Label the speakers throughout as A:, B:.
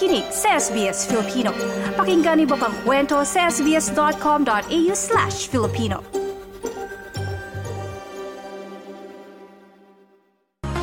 A: nakikinig sa SBS Filipino. Pakinggan niyo pang kwento sa sbs.com.au slash Filipino.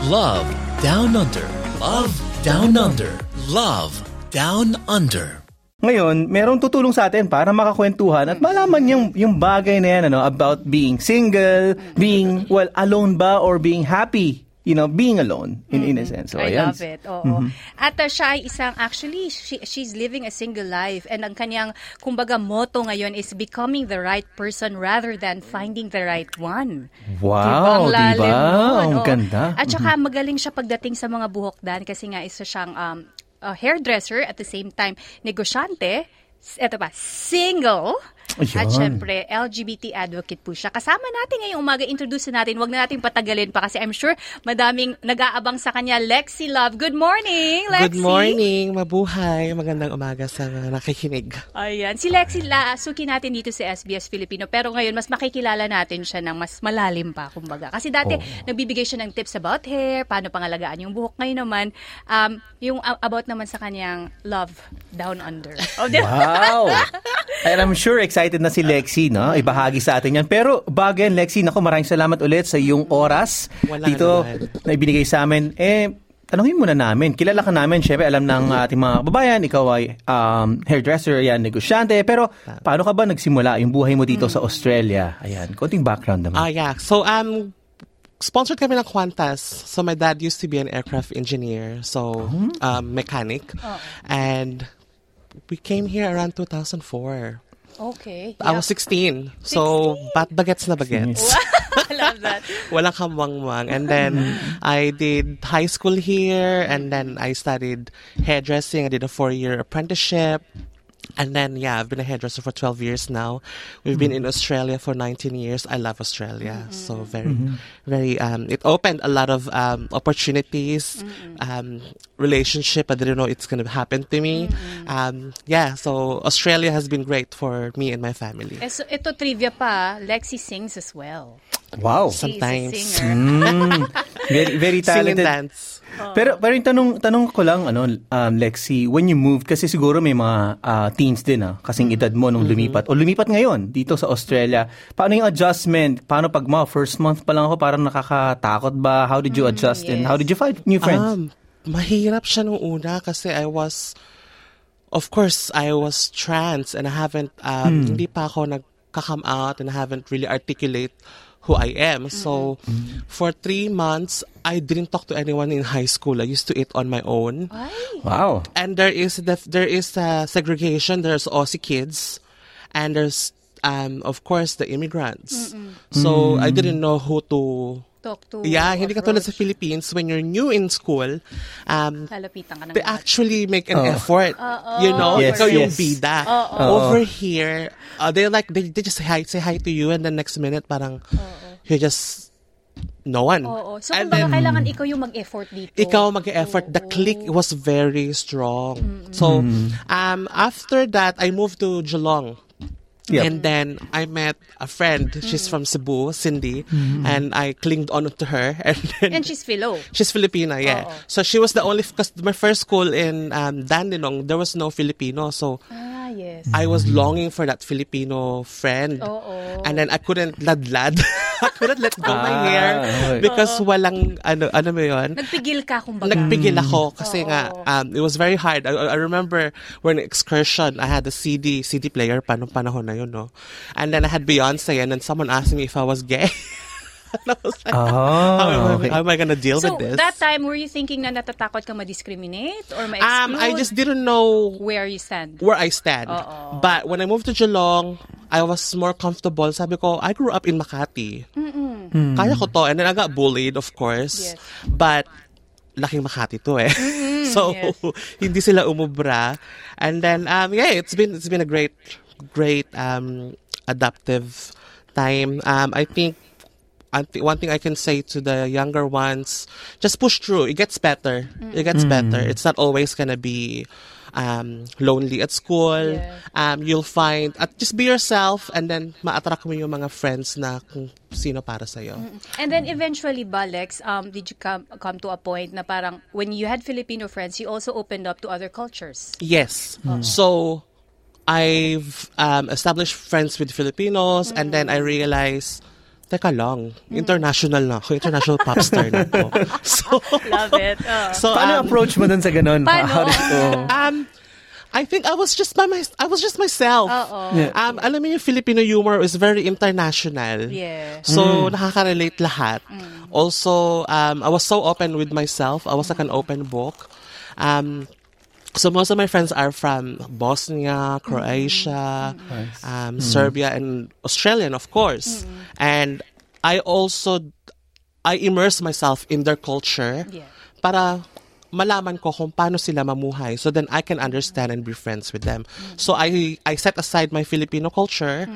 B: Love Down Under. Love Down Under. Love Down Under.
C: Ngayon, merong tutulong sa atin para makakwentuhan at malaman yung, yung bagay na yan ano, about being single, being, well, alone ba or being happy you know, being alone in, in a sense. So,
D: I
C: ayan.
D: love it. Oo. At uh, siya ay isang, actually, she, she's living a single life. And ang kanyang, kumbaga, motto ngayon is becoming the right person rather than finding the right one.
C: Wow,
D: Diba? Ang lalim
C: diba?
D: nun,
C: Ang ganda.
D: At saka magaling siya pagdating sa mga buhok dan kasi nga isa siyang um, a hairdresser at the same time negosyante. Eto pa, single. At
C: Ayun.
D: syempre, LGBT advocate po siya. Kasama natin ngayong umaga, introduce natin. Huwag na natin patagalin pa kasi I'm sure madaming nag-aabang sa kanya. Lexi Love, good morning, Lexi.
E: Good morning, mabuhay. Magandang umaga sa mga nakikinig.
D: Ayan. Si Lexi, la, suki natin dito sa SBS Filipino. Pero ngayon, mas makikilala natin siya ng mas malalim pa, kumbaga. Kasi dati, nagbibigay siya ng tips about hair, paano pangalagaan yung buhok. Ngayon naman, um, yung about naman sa kanyang love down under. Oh,
C: Wow! And I'm sure excited na si Lexi, no? Ibahagi sa atin yan. Pero bago yan, Lexi, naku, maraming salamat ulit sa iyong oras
E: Wala
C: dito
E: naman.
C: na ibinigay sa amin. Eh, tanungin muna namin. Kilala ka namin, syempre alam ng ating mga kababayan, ikaw ay um, hairdresser, yan, negosyante. Pero paano ka ba nagsimula yung buhay mo dito sa Australia? Ayan, konting background naman.
E: Ah, yeah. So, um, sponsored kami ng Qantas. So, my dad used to be an aircraft engineer. So, um, mechanic. And we came here around 2004.
D: Okay.
E: I was 16. So, bat bagets na bagets.
D: I love that.
E: Walang kamwangwang. And then mm-hmm. I did high school here and then I studied hairdressing. I did a four-year apprenticeship. And then, yeah, I've been a hairdresser for 12 years now. We've been in Australia for 19 years. I love Australia. So very, very, um, it opened a lot of um, opportunities, um, relationship. I didn't know it's going to happen to me. Um, yeah, so Australia has been great for me and my family.
D: Eh, so, ito trivia pa, Lexi sings as well.
C: Wow!
E: Sometimes.
C: Mm, very, very
E: Sing and
C: talented.
E: dance.
C: Pero pero yung tanong tanong ko lang ano um, Lexi, when you moved kasi siguro may mga ah, teens din ah, kasing edad mo nung lumipat o lumipat ngayon dito sa Australia. Paano yung adjustment? Paano pag mga first month pa lang ako parang nakakatakot ba? How did you adjust and
D: yes.
C: how did you find new friends?
E: Um, mahirap siya nung una kasi I was, of course, I was trans and I haven't, um, hindi pa ako nagka-come out and I haven't really articulate who I am. So, for three months, I didn't talk to anyone in high school. I used to eat on my own.
D: Ay,
C: wow.
E: And there is the, there is a segregation. There's Aussie kids, and there's um of course the immigrants. So I didn't know who to
D: talk to
E: Yeah, hindi katulad sa
D: approach.
E: Philippines when you're new in school, um,
D: Lalapitan ka ng
E: they actually make an
C: Oh.
E: effort. You know,
C: Yes,
E: ikaw yung
C: yes.
E: bida.
C: Oo.
E: Over here, uh, they like they, they just say hi, say hi to you and then next minute parang you're just no one.
D: Oo. So,
E: and
D: kumbaga,
E: then
D: kailangan ikaw yung mag-effort dito.
E: ikaw mag-effort. The click was very strong. So, um, after that, I moved to Geelong.
C: Yep.
E: And then I met a friend. She's from Cebu, Cindy, and I clinged on to her. And then
D: And she's Philo.
E: She's Filipina, yeah.
D: Oo.
E: So she was the only because my first school in um, Dandenong there was no Filipino, so
D: Ah, yes.
E: I was longing for that Filipino friend.
D: Oo.
E: And then I couldn't ladlad. I couldn't let go my
C: Ah,
E: hair
C: okay.
E: because walang ano ano mo 'yon.
D: Nagpigil ka, kumbaga.
E: Nagpigil ako kasi
D: Oo.
E: nga um, it was very hard. I, I remember when excursion, I had a CD CD player pa nung panahon na yun, no. And then I had Beyonce and then someone asked me if I was gay. and I was like, how, am
C: Oh,
E: I-
C: okay.
E: how am I gonna deal
D: so,
E: with this?
D: that time, were you thinking na natatakot ka ma-discriminate or ma-exclude?
E: Um, I just didn't know
D: Where you stand.
E: where I stand.
D: Oo.
E: But when I moved to Geelong, I was more comfortable. Sabi ko, I grew up in Makati. Kaya ko to. And then I got bullied, of course.
D: Yes.
E: But, laking Makati to eh. so,
D: yes.
E: hindi sila umubra. And then, um, yeah, it's been, it's been a great, great, um, adaptive time. Um, I think one thing I can say to the younger ones, just push through. It gets better. It gets better. It's not always gonna be um, lonely at school.
D: Yeah.
E: Um, you'll find, at just be yourself and then ma-attract mo yung mga friends na kung sino para sa'yo.
D: And then eventually, Balex, um, did you come come to a point na parang when you had Filipino friends, you also opened up to other cultures?
E: Yes. So I've um, established friends with Filipinos and then I realized, teka lang, international na ako. International pop star na ako. So,
D: Love it. Oh.
E: so
F: Paano
E: um,
F: approach mo dun sa ganun?
D: Paano?
F: How did-
E: um, I think I was just by my, I was just myself.
F: Yeah.
E: Um, alam mo yung Filipino humor is very international.
D: Yeah.
E: So, nakaka-relate lahat. Also, um, I was so open with myself. I was like an open book. Um, so, most of my friends are from Bosnia, Croatia, mm-hmm. um, mm-hmm. Serbia, and Australian, of course. Mm-hmm. And I also, I immerse myself in their culture
D: Yeah.
E: para malaman ko kung paano sila mamuhay. So then I can understand and be friends with them. So I I set aside my Filipino culture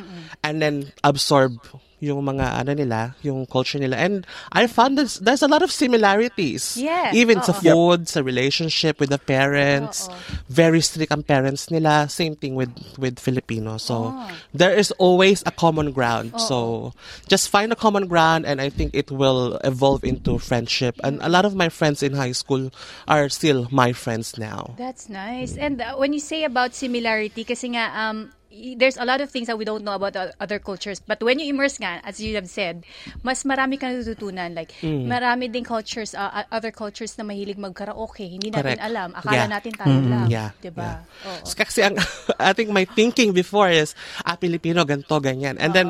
E: and then absorb yung mga ano nila, yung culture nila. And I found there's, there's a lot of similarities.
D: Yeah.
E: Even sa
D: Oo.
E: food, sa relationship with the parents. Very strict ang parents nila. Same thing with with Filipinos. So there is always a common ground. So just find a common ground and I think it will evolve into friendship. And a lot of my friends in high school are still my friends now.
D: That's nice. And uh, when you say about similarity, kasi nga, um, there's a lot of things that we don't know about other cultures. But when you immerse nga, as you have said, mas marami ka natututunan. Like,
E: Mm.
D: marami ding cultures, uh, uh, other cultures na mahilig mag-karaoke. Hindi natin
E: Correct.
D: alam. Akala
E: Yeah.
D: natin tayo lang.
E: Yeah.
D: Diba?
E: yeah.
D: Oo.
E: So, Kasi ang, I think my thinking before is, ah, Pilipino, ganito, ganyan. And then,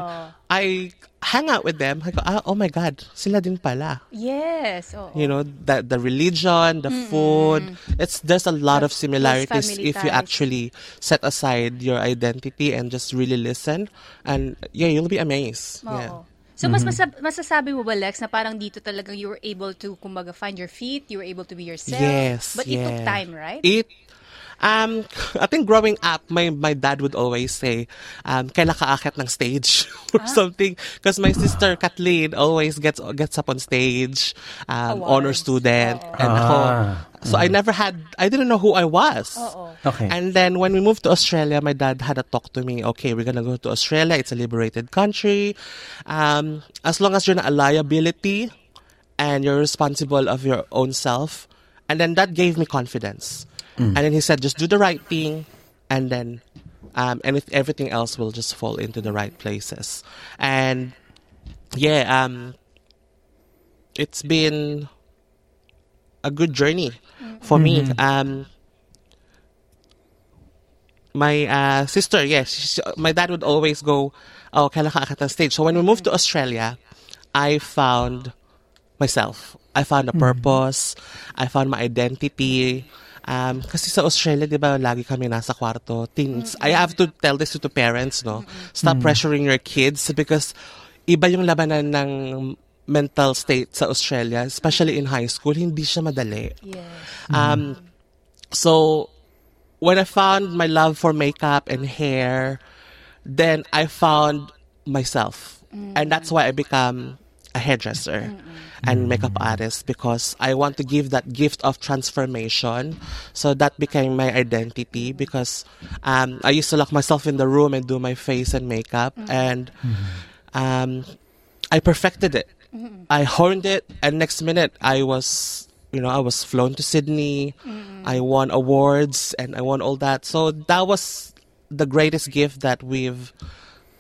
E: I hang out with them. I go, ah, oh my God, sila din pala.
D: Yes. Oo.
E: You know, the, the religion, the food, it's, there's a lot of similarities if you actually set aside your identity and just really listen. And yeah, you'll be amazed.
D: Oo.
E: Yeah.
D: So, mas masab- masasabi mo ba, Lex, na parang dito talagang you were able to, kumbaga, find your feet, you were able to be yourself?
E: Yes.
D: But it took
E: yeah.
D: time, right?
E: It um I think growing up my my dad would always say um kailan ka aakyat ng stage or something because my sister Kathleen always gets gets up on stage um honor
D: Awards.
E: student and ako
F: Ah.
E: so I never had I didn't know who I was
F: Okay.
E: and then when we moved to Australia, my dad had a talk to me. Okay, we're gonna go to Australia. It's a liberated country. Um, as long as you're not a liability and you're responsible of your own self, and then that gave me confidence. And then he said, just do the right thing, and then um, and if everything else will just fall into the right places. And yeah, um, it's been a good journey for me. Um, my uh, sister, yes, she- my dad would always go, oh, kailan ka stage. So when we moved to Australia, I found myself. I found a purpose. I found my identity. Um, kasi sa Australia, di ba, lagi kami nasa kwarto. Teens. I have to tell this to the parents, no? Stop pressuring your kids because iba yung labanan ng mental state sa Australia, especially in high school, hindi siya madali.
D: Yes.
E: Um, so when I found my love for makeup and hair, then I found myself, and that's why I become a hairdresser and hmm. makeup artist because I want to give that gift of transformation. So that became my identity because um, I used to lock myself in the room and do my face and makeup, mm-hmm. and mm-hmm. um, I perfected it. Mm-hmm. I honed it, and next minute I was, you know, I was flown to Sydney. I won awards, and I won all that. So that was the greatest gift that we've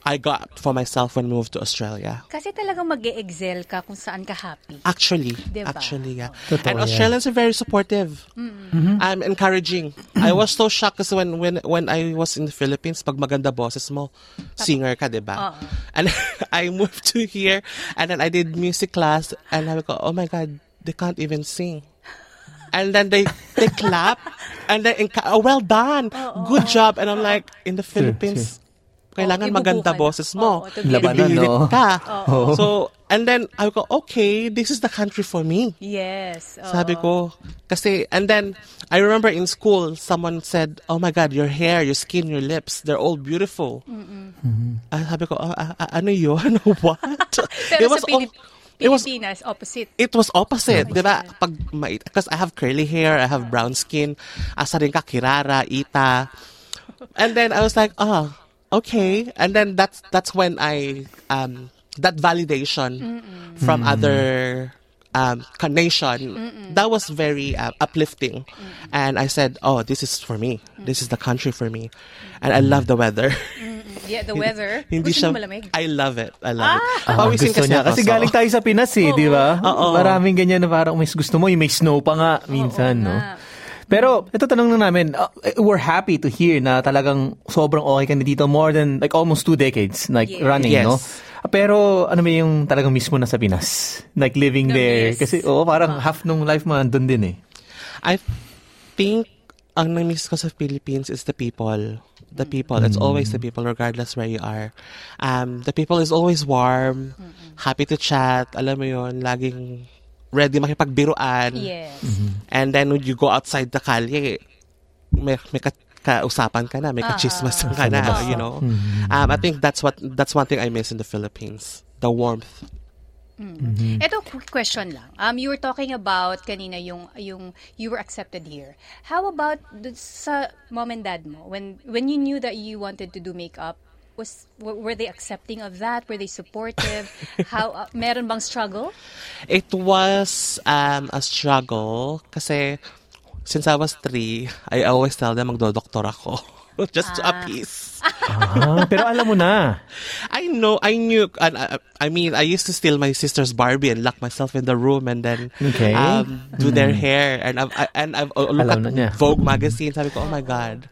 E: I got for myself when we moved to Australia.
D: Kasi talagang mag excel ka kung saan ka happy.
E: Actually,
D: Diba?
E: actually, yeah.
F: Totoo
E: and. Australians are very supportive. I'm encouraging. I was so shocked kasi when when when I was in the Philippines, pag maganda boses mo, singer ka, diba? And I moved to here, and then I did music class, and I go, oh my god, they can't even sing. And then they they clap, and then oh, well done, good job. And I'm like, in the Philippines, kailangan
D: Oh,
E: maganda boses mo.
D: Be
F: Labanan, no?
E: ka. So, and then I go, okay, this is the country for me.
D: Yes. oo.
E: Sabi ko, kasi, and then, I remember in school, someone said, oh my God, your hair, your skin, your lips, they're all beautiful. Ah, sabi ko, ah, ah, ano yun? What?
D: Pero
E: it was
D: sa Pilip-
E: It was-
D: Pilipinas, opposite.
E: it was opposite, di ba? Pag, because I have curly hair, I have brown skin, asa rin ka, kirara, ita. And then I was like, oh, okay. And then that's that's when I, um, that validation from other um, nation, that was very uh, uplifting. And I said, oh, this is for me. This is the country for me. And I love the weather.
D: Yeah, the weather.
E: Hindi
D: Gusto
E: siya,
D: malamig?
E: I love it. I love it.
F: Ah,
E: Pawisin
F: gusto niya.
E: ako,
F: Kasi galing tayo sa Pinas eh, di ba?
E: Oo.
F: Maraming ganyan na parang may gusto mo, yung may snow pa nga minsan, no?
D: nga.
F: Pero ito tanong na namin, uh, we're happy to hear na talagang sobrang okay ka na dito more than like almost two decades like
D: Yes.
F: running,
E: Yes.
F: no? Pero ano ba yung talagang mismo na sa Pinas? Like living
D: The
F: there.
D: miss.
F: Kasi oo, parang half nung life mo nandun din eh.
E: I think ang na-miss ko sa Philippines is the people. The people. It's always the people regardless where you are. Um, the people is always warm, happy to chat, alam mo yon laging ready makipagbiruan.
D: Yes.
E: And then when you go outside the kalye, may, may ka, kausapan ka na, may kachismas ka na, you know. Um, I think that's what that's one thing I miss in the Philippines. The warmth.
D: Ito, quick question lang. Um, you were talking about kanina yung, yung you were accepted here. How about the, sa mom and dad mo? When, when you knew that you wanted to do makeup, was were they accepting of that? Were they supportive? How uh, meron bang struggle?
E: It was um, a struggle kasi since I was three, I always tell them magdodoktor ako. Just to appease.
F: Ah, pero alam mo na.
E: I know, I knew, and I, I mean, I used to steal my sister's Barbie and lock myself in the room and then
F: Okay.
E: um, do their hair. And I've, I, and I've uh, look
F: Alam na
E: at
F: niya.
E: Vogue magazine. Sabi ko, oh my God,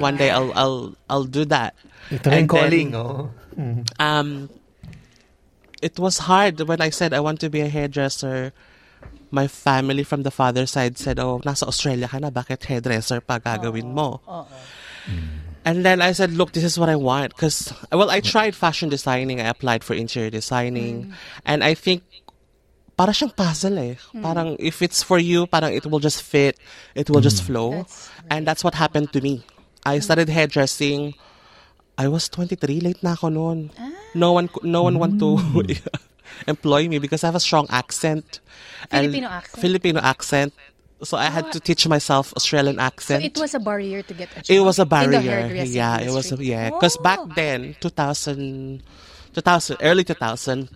E: one day I'll, I'll, I'll do that.
F: Ito na yung
E: And then,
F: calling, oh.
E: um, it was hard when I said I want to be a hairdresser. My family from the father side said, "Oh, nasa Australia ka na, bakit hairdresser pa gagawin mo?" And then I said, "Look, this is what I want." Because well, I tried fashion designing. I applied for interior designing, and I think para siyang puzzle eh. Parang if it's for you, parang it will just fit, it will just flow.
D: That's
E: And that's what happened to me. I started hairdressing. I was 23, late na ako noon. No one no one want to employ me because I have a strong accent. and
D: Filipino accent?
E: Filipino accent. So I had to teach myself Australian
D: So
E: accent.
D: it was a barrier to get a job.
E: It was a
D: In the
E: barrier. Yeah, it was a,
D: industry.
E: yeah. Because
D: Oh.
E: back then, 2000, 2000, early 2000,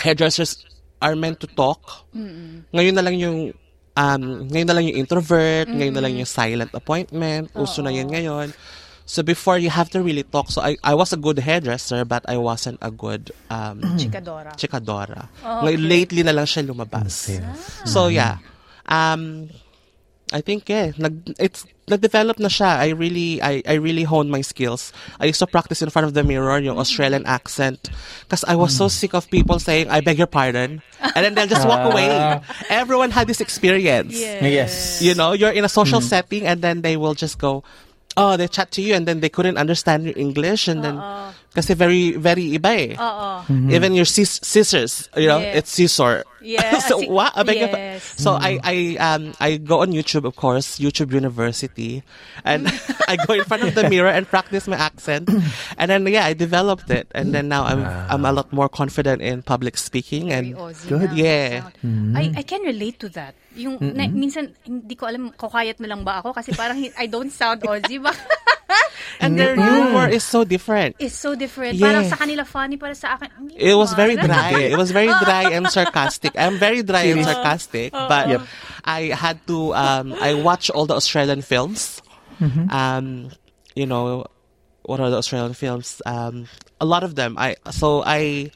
E: hairdressers are meant to talk. Ngayon na lang yung um, ngayon na lang yung introvert, ngayon na lang yung silent appointment, uso na yan ngayon. So before you have to really talk. So I I was a good hairdresser but I wasn't a good um mm-hmm.
D: Chikadora.
E: chikadora.
D: Oh,
E: Ngayon,
D: okay.
E: lately na lang siya lumabas. So mm-hmm. yeah. Um I think yeah, nag it's nag-develop na siya. I really I I really honed my skills. I used to practice in front of the mirror yung Australian mm-hmm. accent because I was so mm. sick of people saying I beg your pardon and then they'll just walk ah. away. Everyone had this experience.
F: Yes.
E: You know, you're in a social mm. setting and then they will just go Oh, they chat to you and then they couldn't understand your English and then kasi very very iba eh. Even your sis- scissors, you know,
D: Yeah.
E: it's scissor.
D: Yeah,
E: so
D: si-
E: what? I beg your pa-
D: yes.
E: So I I um I go on YouTube of course, YouTube University, and I go in front of the mirror and practice my accent, and then yeah, I developed it, and then now I'm I'm a lot more confident in public speaking and
D: Aussie
F: Good.
D: na
E: Yeah.
D: sound. I, I can relate to that. Yung, na, minsan, hindi ko alam, kukayat mo lang ba ako? Kasi parang I don't sound Aussie ba?
E: and their humor is so different.
D: It's so different.
E: Yeah.
D: Parang sa kanila funny, para sa akin, ang
E: It was very dry. It was very dry and sarcastic. I'm very dry and sarcastic, but
F: Yep.
E: I had to. Um, I watch all the Australian films. Um, you know, what are the Australian films? Um, a lot of them. I so I.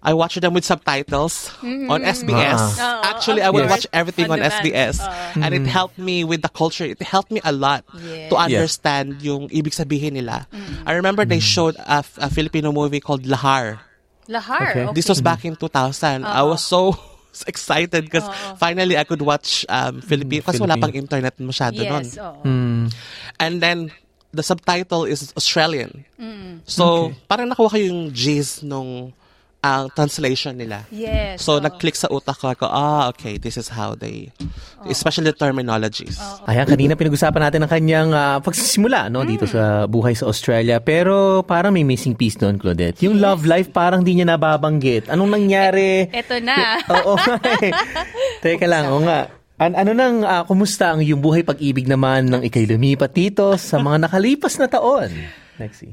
E: I watch them with subtitles on SBS.
D: Oo,
E: Actually,
D: of
E: I would watch everything
D: On
E: on. SBS, and it helped me with the culture. It helped me a lot
D: Yes.
E: to understand yung ibig sabihin nila. I remember they showed a, a Filipino movie called Lahar.
D: Lahar.
F: Okay.
D: Okay.
E: This was back in 2000. I was so excited because finally I could watch um, Filipino kasi wala pang internet masyado nun.
D: Yes, oo.
E: And then the subtitle is Australian. So parang nakuha ko yung G's nung ang translation nila.
D: Yes.
E: So,
D: oo.
E: nag-click sa utak ko, ako, ah, okay, this is how they, especially the terminologies.
C: Ayan, kanina pinag-usapan natin ang kanyang ah, pagsisimula no, dito sa buhay sa Australia. Pero parang may missing piece doon, Claudette. Yung love life parang di niya nababanggit. Anong nangyari?
D: Eto na.
C: Oo nga eh. Teka lang, oo nga. An- ano nang, ah, kumusta ang yung buhay pag-ibig naman ng ikay lumipat dito sa mga nakalipas na taon? Lexi.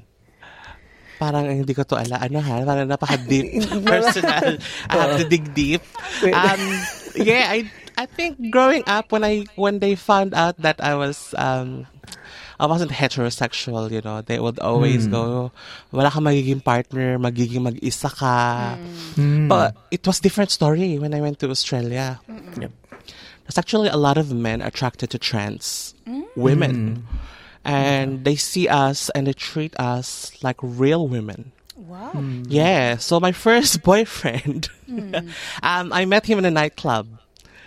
E: Parang hindi ko to ala, ano ha, parang napaka-deep, personal. I have to dig deep. Um, yeah, I I think growing up when I when they found out that I was um I wasn't heterosexual, you know, they would always go, wala ka magiging partner, magiging mag-isa ka. But it was different story when I went to Australia.
C: Yep.
E: There's actually a lot of men attracted to trans women. And they see us and they treat us like real women.
D: wow. Hmm.
E: Yeah. So my first boyfriend, hmm. um, I met him in a nightclub.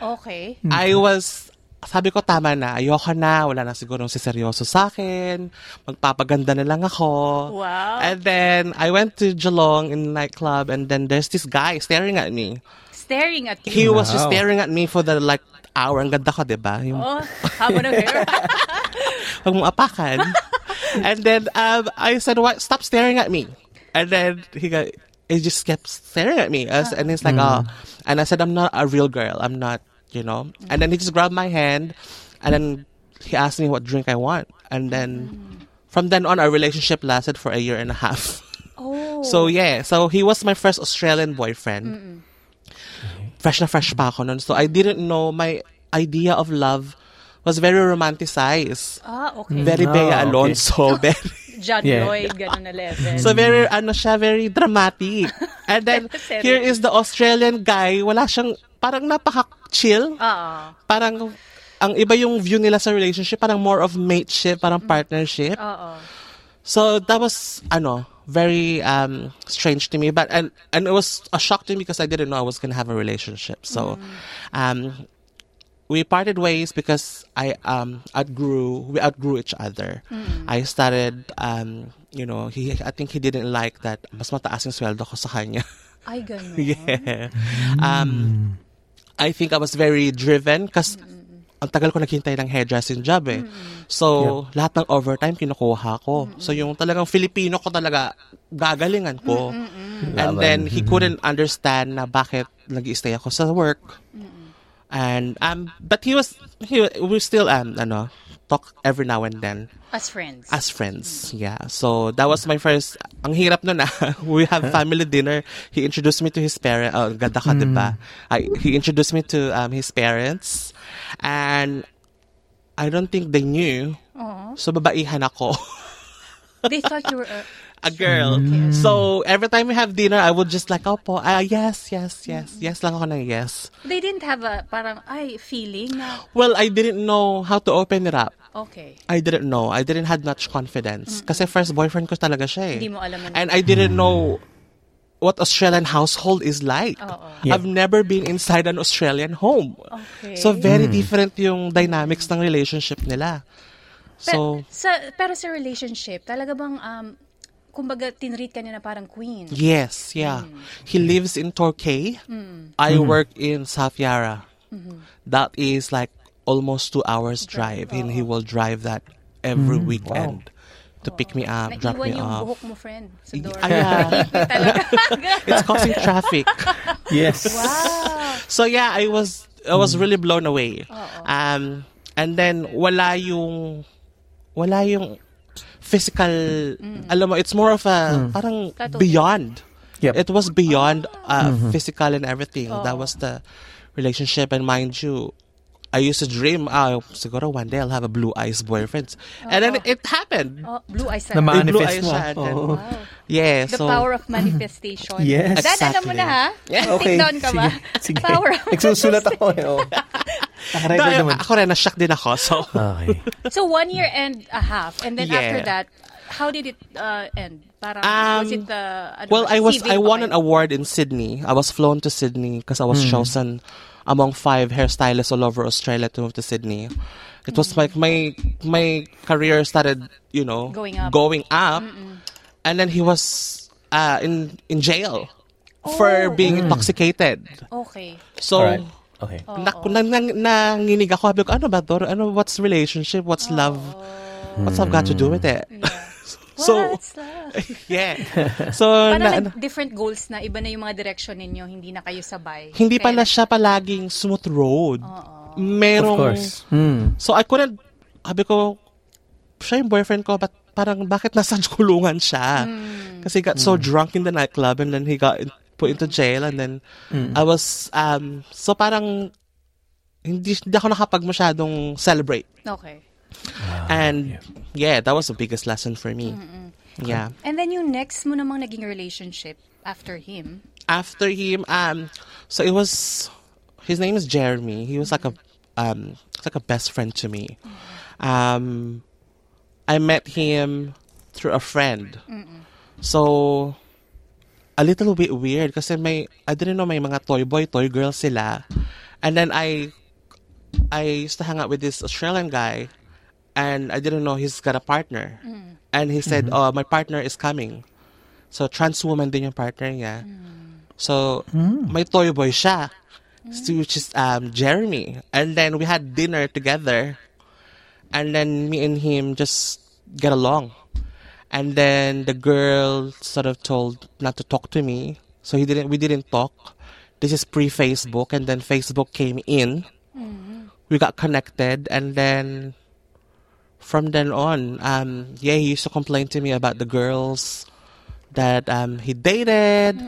D: Okay. Hmm.
E: I was, sabi ko tama na, ayoko na, wala na siguro si seryoso sa akin, magpapaganda na lang ako.
D: Wow.
E: And then I went to Geelong in a nightclub and then there's this guy staring at me.
D: Staring at you?
E: He
D: you.
E: was just staring at me for the like hour. Ang ganda ko, di ba? Yung
D: Oh, haba ng hair.
E: Huwag mong apakan. and then um, I said, "What? Stop staring at me." And then he got, he just kept staring at me. As, and he's like, "Oh," and I said, "I'm not a real girl. I'm not, you know." And then he just grabbed my hand, and then he asked me what drink I want. And then from then on, our relationship lasted for a year and a half.
D: Oh.
E: So yeah, so he was my first Australian boyfriend. Fresh na fresh pa ako nun. So I didn't know my idea of love was very romanticized.
D: ah, okay.
E: Very
C: Ah,
E: Bea
C: okay.
E: Alonso. Very,
D: John
C: Yeah.
D: Lloyd, ganun na level.
E: so very, ano siya, very dramatic. And then, here is the Australian guy, wala siyang, parang napaka-chill.
D: Oo.
E: Parang, ang iba yung view nila sa relationship, parang more of mateship, parang partnership.
D: Oo.
E: So that was ano very um strange to me, but and and it was a shock to me because I didn't know I was gonna have a relationship. So, um, we parted ways because I um outgrew we outgrew each other. I started um you know he I think he didn't like that mas mataas yung sweldo ko sa kanya.
D: Ay, ganun.
E: yeah. Um, I think I was very driven because ang tagal ko naghintay ng hairdressing job eh. So, lahat ng overtime kinukuha ko. So, yung talagang Filipino ko talaga gagalingan ko. And then, he couldn't understand na bakit nag stay ako sa work. And, um, but he was, he, we still, um, ano, talk every now and then
D: As friends.
E: as friends. Yeah. So that was my first. Ang hirap nun ah. We have family dinner. He introduced me to his parents. Oh, ganda ka, diba? I, he introduced me to um, his parents. And I don't think they knew. So babaihan ako.
D: They thought you were a...
E: A girl. So every time we have dinner, I would just like, opo, ah, yes, yes, yes. Yes lang ako ng yes.
D: They didn't have a parang, ay, feeling na,
E: Well, I didn't know how to open it up.
D: Okay.
E: I didn't know. I didn't have much confidence. Kasi first boyfriend ko talaga siya eh.
D: Hindi mo alam na-
E: And I didn't know what Australian household is like.
C: Yeah.
E: I've never been inside an Australian home.
D: Okay.
E: So very different yung dynamics ng relationship nila. So,
D: Pero sa, pero sa relationship, talaga bang, um, kumbaga, tinreat ka niya na parang queen?
E: yes, yeah. He lives in Torquay. I work in South Yara. That is like almost two hours drive. And he will drive that every mm. weekend to pick me up, drop me
D: yung
E: off.
D: buhok mo, friend, sa door.
E: Ah,
D: yeah.
E: It's causing traffic.
C: Yes.
D: wow.
E: So yeah, I was I was mm. really blown away. Um and then wala yung wala yung physical alam mo it's more of a mm. parang
D: Tattoo.
E: beyond.
C: Yep.
E: It was beyond uh, mm-hmm. physical and everything. That was the relationship and mind you I used to dream, ah, siguro one day I'll have a blue eyes boyfriend. And then it happened.
D: Oh, blue eyes
C: Na
D: na.
E: May blue
C: manifest
E: eyes
C: mo.
E: siya. And then-
C: Oo.
E: Yeah,
D: The
E: so
D: power of manifestation.
C: Yes.
D: Dad, alam mo na ha?
E: Yeah.
C: Okay.
D: Take down ka ba?
C: Sige. Sige.
D: Power of
C: Nagsusulat ako eh. Oh. Nakarecord
E: Dahil
C: naman.
E: ako rin, na-shock din ako. So,
C: Okay.
D: So one year and a half, and then
E: Yeah.
D: after that, how did it uh, end? Parang
E: Um,
D: was it the ano
E: Well, I was I won
D: ba
E: an award in Sydney. I was flown to Sydney because I was chosen among five hairstylists all over Australia to move to Sydney. It was like my my career started, you know,
D: Going up.
E: going up. and then he was uh, in in jail. for
D: Oh.
E: being intoxicated.
D: Okay.
E: So.
C: Okay.
E: na, na, na, nanginig ako. Sabi ko, ano ba to? Ano, what's relationship? What's love? What's love got to do with it? So,
D: What's love?
E: yeah. So,
D: Parang
E: na,
D: different goals na, iba na yung mga direction ninyo, hindi na kayo sabay.
E: hindi
D: Kaya
E: pala siya palaging smooth road.
C: Of
E: Merong,
C: course. Hmm.
E: So, I couldn't, sabi ko, siya yung boyfriend ko, but parang bakit nasa kulungan siya? Kasi he got so drunk in the nightclub and then he got in- put into jail and then I was, um, so parang, hindi, hindi ako nakapag masyadong celebrate.
D: Okay.
E: And yeah, that was the biggest lesson for me. Yeah.
D: And then yung next mo namang naging relationship after him,
E: After him, um, so it was his name is Jeremy. He was like a um, like a best friend to me. Um, I met him through a friend. So a little bit weird kasi may I didn't know may mga toy boy, toy girl sila. And then I I used to hang out with this Australian guy and I didn't know he's got a partner. Mm. And he said, mm-hmm. "Oh, my partner is coming." So trans woman din yung partner niya. Mm. So mm. may toy boy siya. So, which is um Jeremy. And then we had dinner together. And then me and him just get along. And then the girl sort of told not to talk to me. So he didn't we didn't talk. This is pre Facebook and then Facebook came in. Mm-hmm. We got connected and then from then on, um, yeah, he used to complain to me about the girls that um, he dated.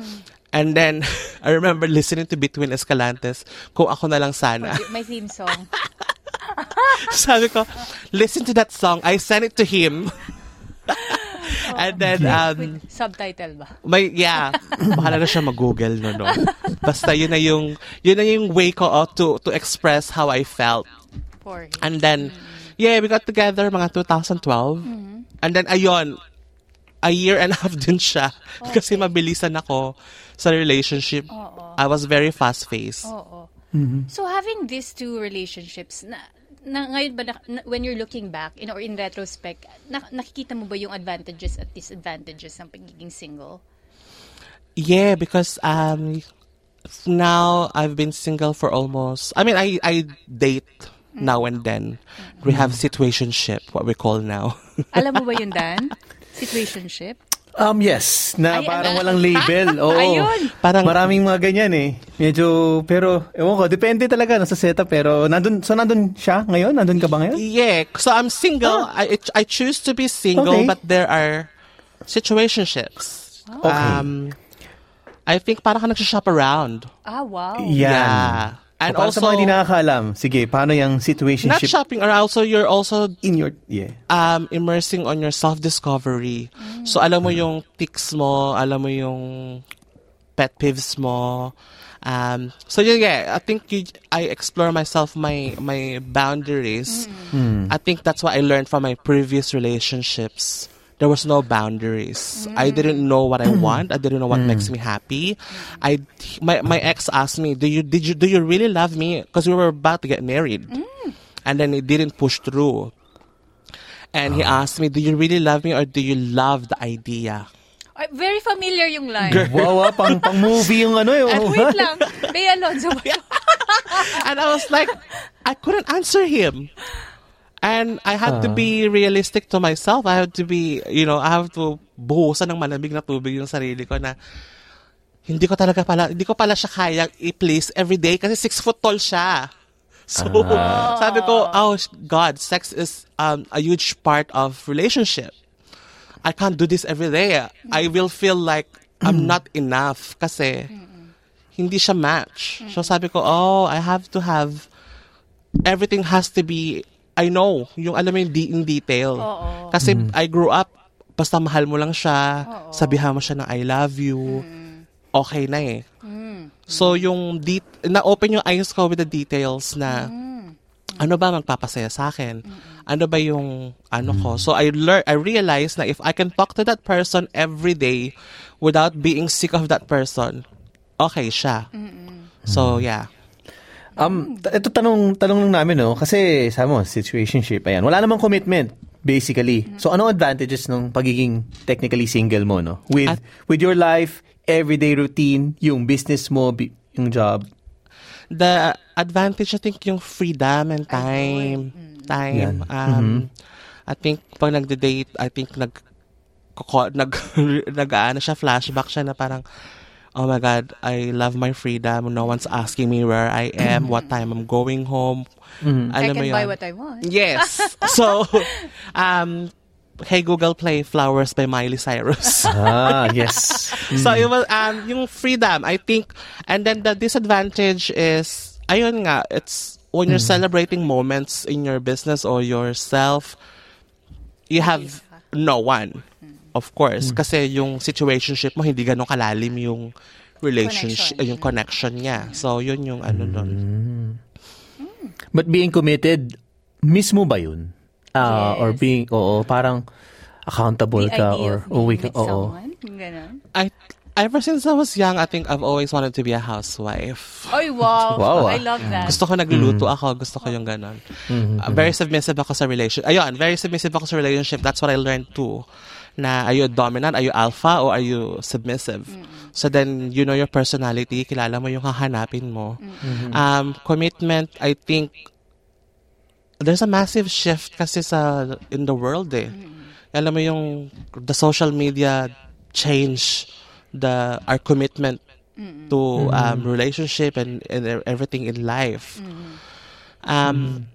E: And then I remember listening to Between Escalantes, kung ako na lang sana.
D: may theme song.
E: Sabi ko, listen to that song. I sent it to him. and then, um,
D: Subtitle ba?
E: may, yeah, bahala na siya mag-google no, no. Basta yun na yung, yun na yung way ko oh, to, to express how I felt.
D: For him.
E: And then, yeah, we got together mga 2012. And then, ayun, a year and a half din siya. Kasi mabilisan ako sa relationship. I was very fast-paced.
D: Oo. So having these two relationships, na, na ngayon ba, na, na- when you're looking back, in, or in retrospect, na, nakikita mo ba yung advantages at disadvantages ng pagiging single?
E: Yeah, because um now I've been single for almost I mean I I date now and then. We have situationship, what we call now.
D: Alam mo ba yun, Dan? Situationship?
C: Um, yes. Na
D: Ay,
C: parang
D: ano?
C: walang label. Oo.
D: Ayun.
E: Parang-
C: Maraming mga ganyan eh. Medyo, pero, ewan ko, depende talaga no, sa setup. Pero, nandun, so nandun siya ngayon? Nandun ka ba ngayon?
E: yeah, so I'm single. I I choose to be single,
C: Okay.
E: but there are situationships.
C: Okay.
E: Um I think parang ka nagsha-shop around.
D: Ah, wow.
C: Yan.
E: And
C: sa
E: also
C: mga hindi nakakaalam, sige, paano yung
E: not
C: situationship
E: shopping or also you're also
C: in your, yeah.
E: um, immersing on your self-discovery. So, alam mo yung tics mo, alam mo yung pet peeves mo. Um, so, yeah, yeah, I think you, I explore myself, my, my boundaries. I think that's what I learned from my previous relationships. There was no boundaries. I mm. didn't know what I mm. want. I didn't know what makes mm. me happy. I my my ex asked me, "Do you did you do you really love me?" Because we were about to get married, and then it didn't push through. And he ah. asked me, "Do you really love me or do you love the idea?"
D: Ay, very familiar yung line.
C: Wow, ah, pang, pang movie yung ano yun.
D: At wait lang, Bea Alonzo
E: and I was like, I couldn't answer him. And I had to be realistic to myself. I had to be, you know, I have to buhusan ng malamig na tubig yung sarili ko na hindi ko talaga pala, hindi ko pala siya kaya i-please every day kasi six foot tall siya. So, sabi ko, oh God, sex is um, a huge part of relationship. I can't do this every day. I will feel like I'm not enough kasi hindi siya match. So sabi ko, oh, I have to have, everything has to be, I know, yung alam mo yung di- in detail. Kasi I grew up, basta mahal mo lang siya, sabihan mo siya ng I love you, okay na eh. So yung, de- na-open yung eyes ko with the details na, ano ba magpapasaya sa akin? Ano ba yung ano ko? So I learn I realized na if I can talk to that person every day without being sick of that person, okay siya. So yeah.
C: Um, ito tanong, tanong lang namin, no? Kasi, sabi mo, situationship, ayan. Wala namang commitment. basically. So anong advantages ng pagiging technically single mo no? With
E: At-
C: with your life, everyday routine, yung business mo, yung job.
E: the advantage I think yung freedom and time time
C: Yan.
E: um I think pag nagde-date I think nag nag nag ano siya flashback siya na parang oh my god I love my freedom. No one's asking me where I am what time I'm going home.
D: I
E: Alam mo
D: can buy
E: yun?
D: what I want.
E: yes. So um Hey Google play Flowers by Miley Cyrus.
C: Ah, yes.
E: So it was um yung freedom I think and then the disadvantage is ayun nga it's when you're celebrating moments in your business or yourself you have no one of course kasi yung situationship mo hindi ganun kalalim yung relationship
D: Connection.
E: yung connection niya so yun yung ano doon
C: But being committed, mismo ba yun? Or
D: Yes.
C: being, oo, parang accountable
D: The
C: ka or oh, can,
D: with
C: oo.
E: I ever since I was young I think I've always wanted to be a housewife
D: Oy, wow.
C: Wow, ah.
D: I love that.
E: Gusto ko nagluluto ako, gusto ko yung ganon. Uh, very submissive ako sa relationship. Ayun, very submissive ako sa relationship. That's what I learned too. Na are you dominant, are you alpha, or are you submissive? So then, you know your personality, kilala mo yung hahanapin mo. Um, commitment, I think, there's a massive shift kasi sa, in the world eh. Alam mo yung, the social media change the, our commitment to um, relationship and, and e- everything in life. Um,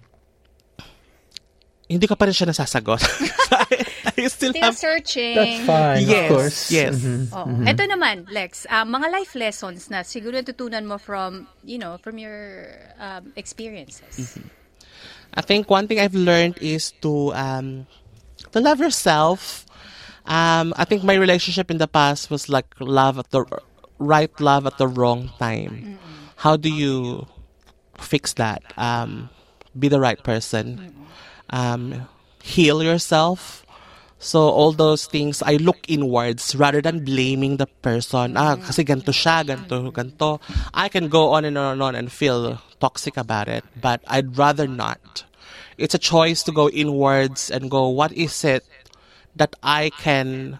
E: hindi ko pa rin siya nasasagot. I, I still
D: Still
E: have...
D: searching.
C: That's fine,
E: Yes,
C: of course.
E: yes.
D: Oo. Ito naman, Lex, ah, mga life lessons na siguro natutunan mo from, you know, from your um, experiences.
E: I think one thing I've learned is to um to love yourself. Um, I think my relationship in the past was like love at the right love at the wrong time. How do you fix that? Um, be the right person. Um, heal yourself. So all those things, I look inwards rather than blaming the person. Ah, kasi ganto siya, ganto, ganto. I can go on and on and on and feel toxic about it, but I'd rather not. It's a choice to go inwards and go, what is it that I can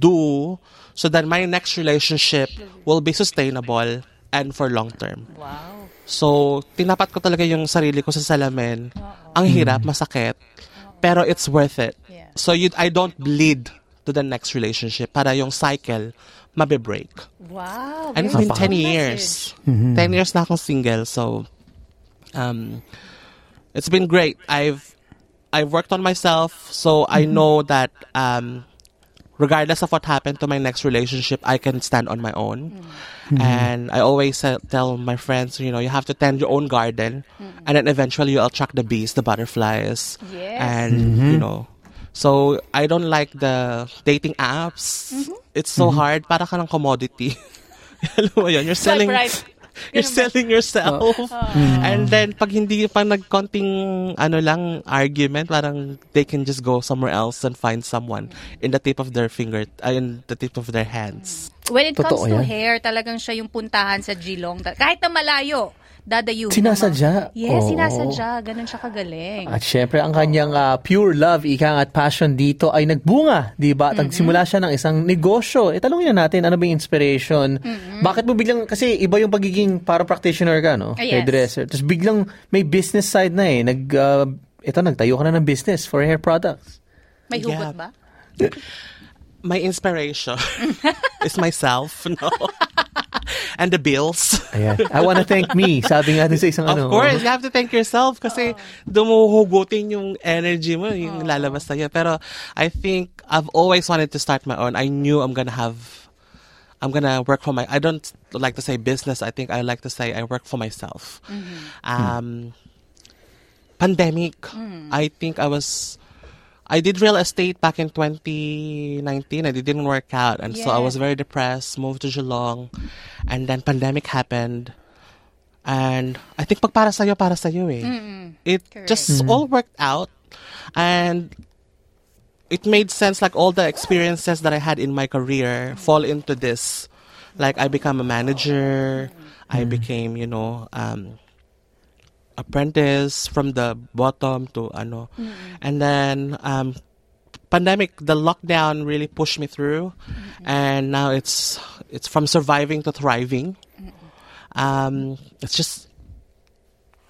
E: do so that my next relationship will be sustainable and for long term.
D: Wow.
E: So, tinapat ko talaga yung sarili ko sa salamin. Ang hirap, masakit, pero it's worth it.
D: Yeah.
E: So, you, I don't bleed to the next relationship para yung cycle mabe-break.
D: Wow.
E: And it's
D: very
E: been 10
D: strong
E: years.
C: Mm-hmm.
E: 10 years na akong single. So, um, it's been great. I've, I've worked on myself. So, I
C: Mm-hmm.
E: know that, um, regardless of what happened to my next relationship, I can stand on my own.
C: Mm-hmm.
E: And I always uh, tell my friends, you know, you have to tend your own garden, and then eventually you'll attract the bees, the butterflies,
D: Yes.
E: and
C: Mm-hmm.
E: you know. So I don't like the dating apps.
D: Mm-hmm.
E: It's so hard. Para ka ng commodity. Alam mo yun, you're selling.
D: right.
E: You're selling yourself. And then, pag hindi pa nagkonting ano lang, argument, parang they can just go somewhere else and find someone in the tip of their finger, uh, in the tip of their hands.
D: When it comes
C: Totoo
D: to
C: yan.
D: hair, talagang siya yung puntahan sa Geelong. Kahit na malayo, dadayuhin.
C: Sinasadya.
D: Yes,
C: Oo.
D: sinasadya. Ganun siya kagaling.
C: At syempre, ang kanyang ah, pure love, ikang at passion dito ay nagbunga, di ba? At nagsimula siya ng isang negosyo. E talungin na natin, ano ba yung inspiration? Bakit mo biglang, kasi iba yung pagiging para practitioner ka, no?
D: Ah, yes.
C: Hairdresser. Tapos biglang may business side na eh. Nag, ah, ito, nagtayo ka na ng business for hair products.
D: May hugot
E: Yeah.
D: ba?
E: My inspiration is myself, no? and the bills.
C: Ayan. I wanna thank me. Sabi nga din sa isang
E: Of
C: ano.
E: course, you have to thank yourself kasi dumuhugutin yung energy mo, yung lalabas sa'yo. Pero I think I've always wanted to start my own. I knew I'm gonna have, I'm gonna work for my, I don't like to say business. I think I like to say I work for myself. Um, pandemic, I think I was, I did real estate back in 2019 and it didn't work out. And so I was very depressed, moved to Geelong, and then pandemic happened. And I think pag para sa'yo, para sa'yo eh. It just all worked out. And it made sense like all the experiences that I had in my career fall into this. Like I become a manager, I became, you know, um, apprentice from the bottom to ano. And then um pandemic the lockdown really pushed me through and now it's it's from surviving to thriving. Um it's just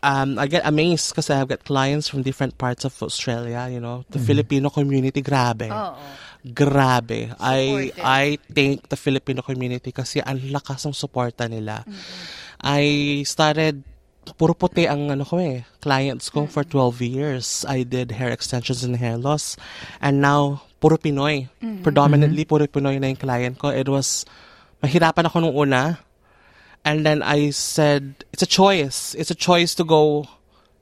E: um, I get amazed because I've got clients from different parts of Australia, you know. The Filipino community, grabe.
D: Oo.
E: Grabe. I I thank the Filipino community kasi ang lakas ng suporta nila. I started puro puti ang ano ko eh, clients ko for 12 years. I did hair extensions and hair loss. And now, puro Pinoy. Predominantly, puro Pinoy na yung client ko. It was, mahirapan ako nung una. And then I said, it's a choice. It's a choice to go,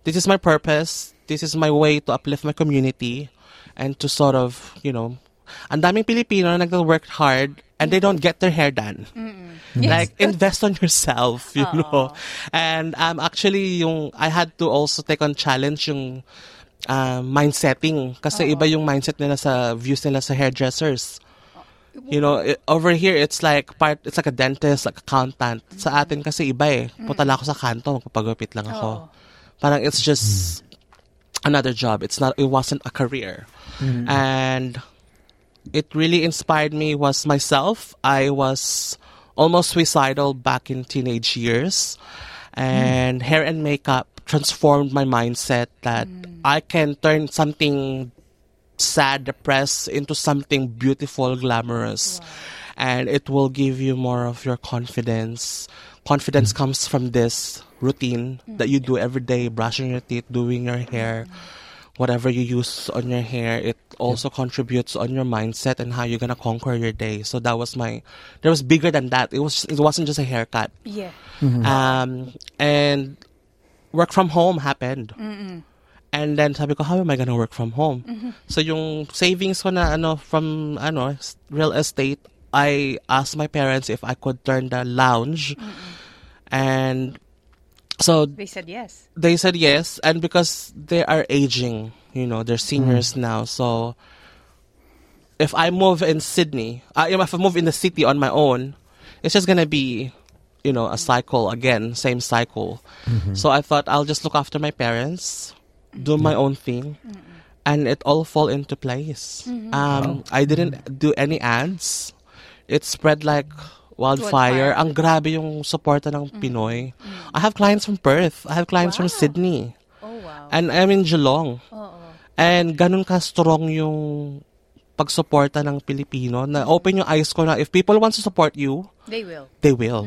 E: this is my purpose. This is my way to uplift my community and to sort of, you know, ang daming Pilipino na nag-work hard and they don't get their hair done. Like, invest on yourself, you know. And um, actually, yung, I had to also take on challenge yung uh, mindsetting. Kasi iba yung mindset nila sa views nila sa hairdressers. You know, it, over here, it's like part, it's like a dentist, like accountant. Sa atin kasi iba eh. Punta lang ako sa kanto, magpapagupit lang ako. Parang it's just another job. It's not, it wasn't a career. And it really inspired me was myself. I was almost suicidal back in teenage years. And hmm. hair and makeup transformed my mindset that hmm. I can turn something sad, depressed into something beautiful, glamorous. And it will give you more of your confidence. Confidence hmm. comes from this routine that you do every day, brushing your teeth, doing your hair, whatever you use on your hair. It also contributes on your mindset and how you're gonna conquer your day. So that was my. There was bigger than that. It was. It wasn't just a haircut.
D: Yeah.
E: Um, and work from home happened. And then sabi ko, how am I gonna work from home? So yung savings ko na ano from ano s- real estate, I asked my parents if I could turn the lounge. And so
D: They said yes.
E: they said yes and because they are aging you know they're seniors now so if i move in sydney uh, if i move in the city on my own it's just gonna be you know a cycle again same cycle. So i thought i'll just look after my parents do my own thing and it all fall into place. Um, i didn't do any ads. It spread like wildfire.
D: Wildfire.
E: Ang grabe yung suporta ng Pinoy. I have clients from Perth. I have clients from
D: Wow.
E: Sydney.
D: Oh, wow.
E: And I'm in Geelong.
D: Oo.
E: And ganun ka strong yung pagsuporta ng Pilipino na open yung eyes ko na if people want to support you,
D: They will.
E: they will.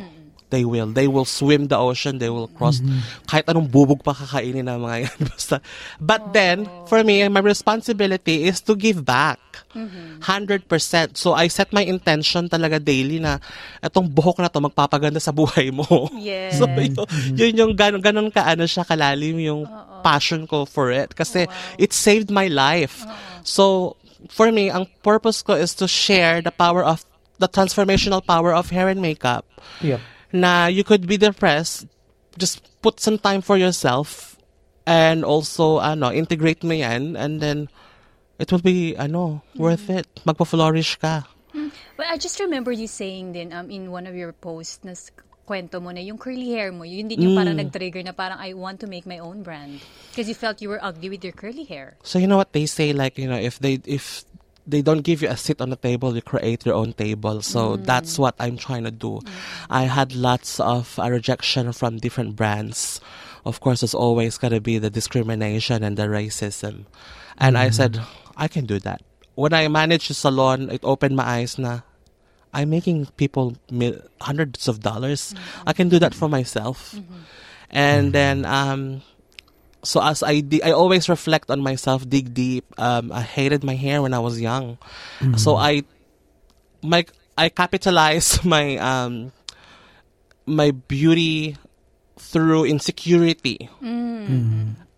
E: They will. They will swim the ocean. They will cross kahit anong bubog pa kakainin ng mga yan. Basta. But then, for me, my responsibility is to give back. 100%. So, I set my intention talaga daily na itong buhok na to magpapaganda sa buhay mo.
D: Yes.
E: So, yun, yun yung ganun, ganun ka, ano siya, kalalim yung passion ko for it. Kasi, it saved my life. So, for me, ang purpose ko is to share the power of, the transformational power of hair and makeup
C: Yep.
E: na you could be depressed, just put some time for yourself and also ano, integrate mo yan and then it will be ano, worth it. Mm. Magpa-flourish ka. Mm.
D: But I just remember you saying din um, in one of your posts na kwento mo na yung curly hair mo, yun din yung mm. parang nag-trigger na parang I want to make my own brand. Because you felt you were ugly with your curly hair.
E: So you know what they say like, you know, if they if they don't give you a seat on the table, you create your own table. So that's what I'm trying to do. I had lots of uh, rejection from different brands. Of course, there's always got to be the discrimination and the racism. And I said, I can do that. When I managed the salon, it opened my eyes na I'm making people mil- hundreds of dollars. I can do that for myself. And then um, so as I di- I always reflect on myself, dig deep. Um, I hated my hair when I was young, so I my I capitalized my um my beauty through insecurity,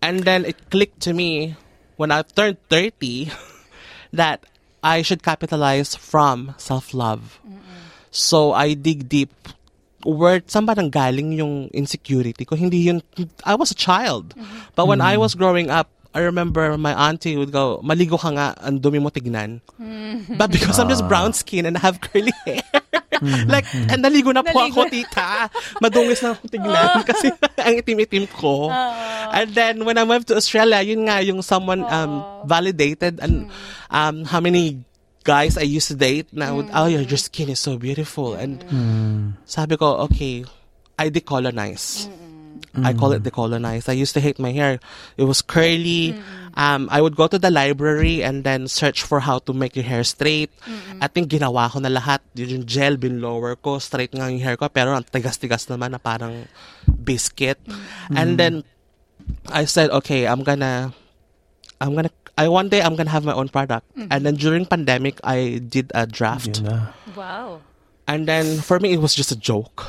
E: and then it clicked to me when I turned thirty that I should capitalize from self love. So I dig deep where saan ba nang galing yung insecurity ko? Hindi yun, I was a child. Mm-hmm. But when I mm-hmm. was growing up, I remember my auntie would go, maligo ka nga, ang dumi mo tignan. Mm-hmm. But because I'm just ah. brown skin and I have curly hair, like, and naligo na po
D: Naligo
E: ako, tita. Madungis na akong tignan kasi ang itim-itim ko. And then, when I moved to Australia, yun nga, yung someone um, validated and um, how many guys I used to date na, would, oh, your, your skin is so beautiful. And sabi ko, okay, I decolonize. I call it decolonize. I used to hate my hair. It was curly. Um, I would go to the library and then search for how to make your hair straight. I think ginawa ko na lahat. Yun Yung gel, binlower ko, straight nga yung hair ko. Pero ang tigas-tigas naman na parang biscuit. And then, I said, okay, I'm gonna, I'm gonna, I one day I'm gonna have my own product. And then during pandemic, I did a draft.
F: Yun.
D: Wow.
E: And then for me, it was just a joke.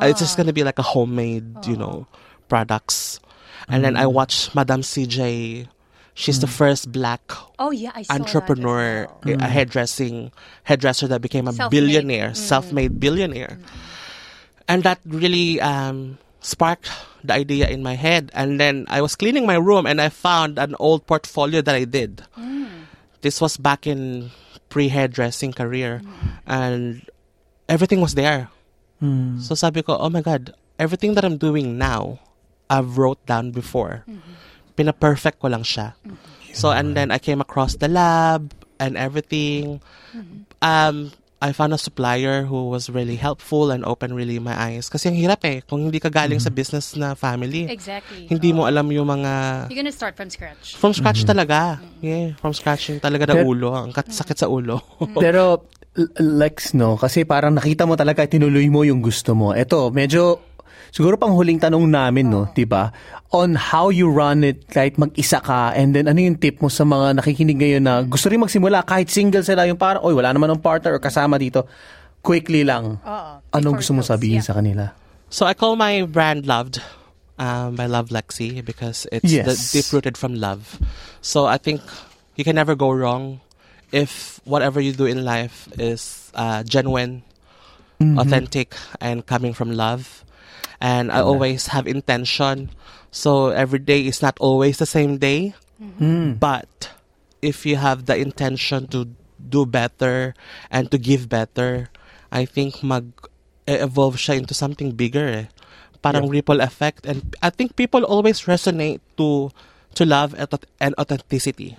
E: It's just gonna be like a homemade, you know, products. And then I mm. watched Madame CJ. She's the mm. first black
D: Oh, yeah, I saw
E: entrepreneur,
D: well.
E: a mm. hairdressing hairdresser that became a
D: Self-made.
E: billionaire, mm. self-made billionaire. And that really um, sparked the idea in my head. And then I was cleaning my room and I found an old portfolio that I did. This was back in pre-hairdressing career. And everything was there. So sabi ko, oh my God, everything that I'm doing now, I've wrote down before. Mm-hmm. Pina-perfect ko lang siya. So, and then I came across the lab and everything. Um, I found a supplier who was really helpful and opened really my eyes. Kasi ang hirap eh, kung hindi ka galing sa business na family.
D: Exactly.
E: Hindi mo alam yung mga...
D: You're gonna start from scratch.
E: From scratch talaga. Yeah, from scratch yung talaga na
C: Pero-
E: ulo. Ang kat- sakit sa ulo.
C: Pero, Lex, no? Kasi parang nakita mo talaga, tinuloy mo yung gusto mo. Ito, medyo, siguro pang huling tanong namin, no? 'di ba On how you run it, kahit mag-isa ka, and then ano yung tip mo sa mga nakikinig ngayon na gusto rin magsimula, kahit single sila, yung parang, oy, wala naman ng partner or kasama dito. Quickly lang.
D: Oo,
C: Anong gusto mo sabihin
D: yeah.
C: sa kanila?
E: So I call my brand Loved. Um, I love Lexi because it's
C: Yes.
E: the deep rooted from love. So I think you can never go wrong if whatever you do in life is uh, genuine, authentic, and coming from love. And I always have intention. So every day is not always the same day. But if you have the intention to do better and to give better, I think mag evolve siya into something bigger. Eh. Parang ripple effect and I think people always resonate to to love and aut- and authenticity.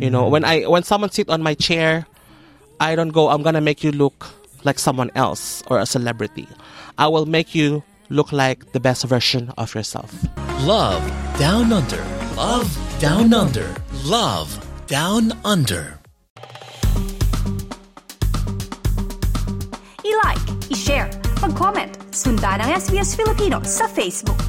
E: You know, when I when someone sit on my chair, I don't go I'm going to make you look like someone else or a celebrity. I will make you look like the best version of yourself.
B: Love Down Under. Love Down Under. Love Down Under.
A: I-like, i-share, mag-comment, sundan ang SBS Filipino sa Facebook.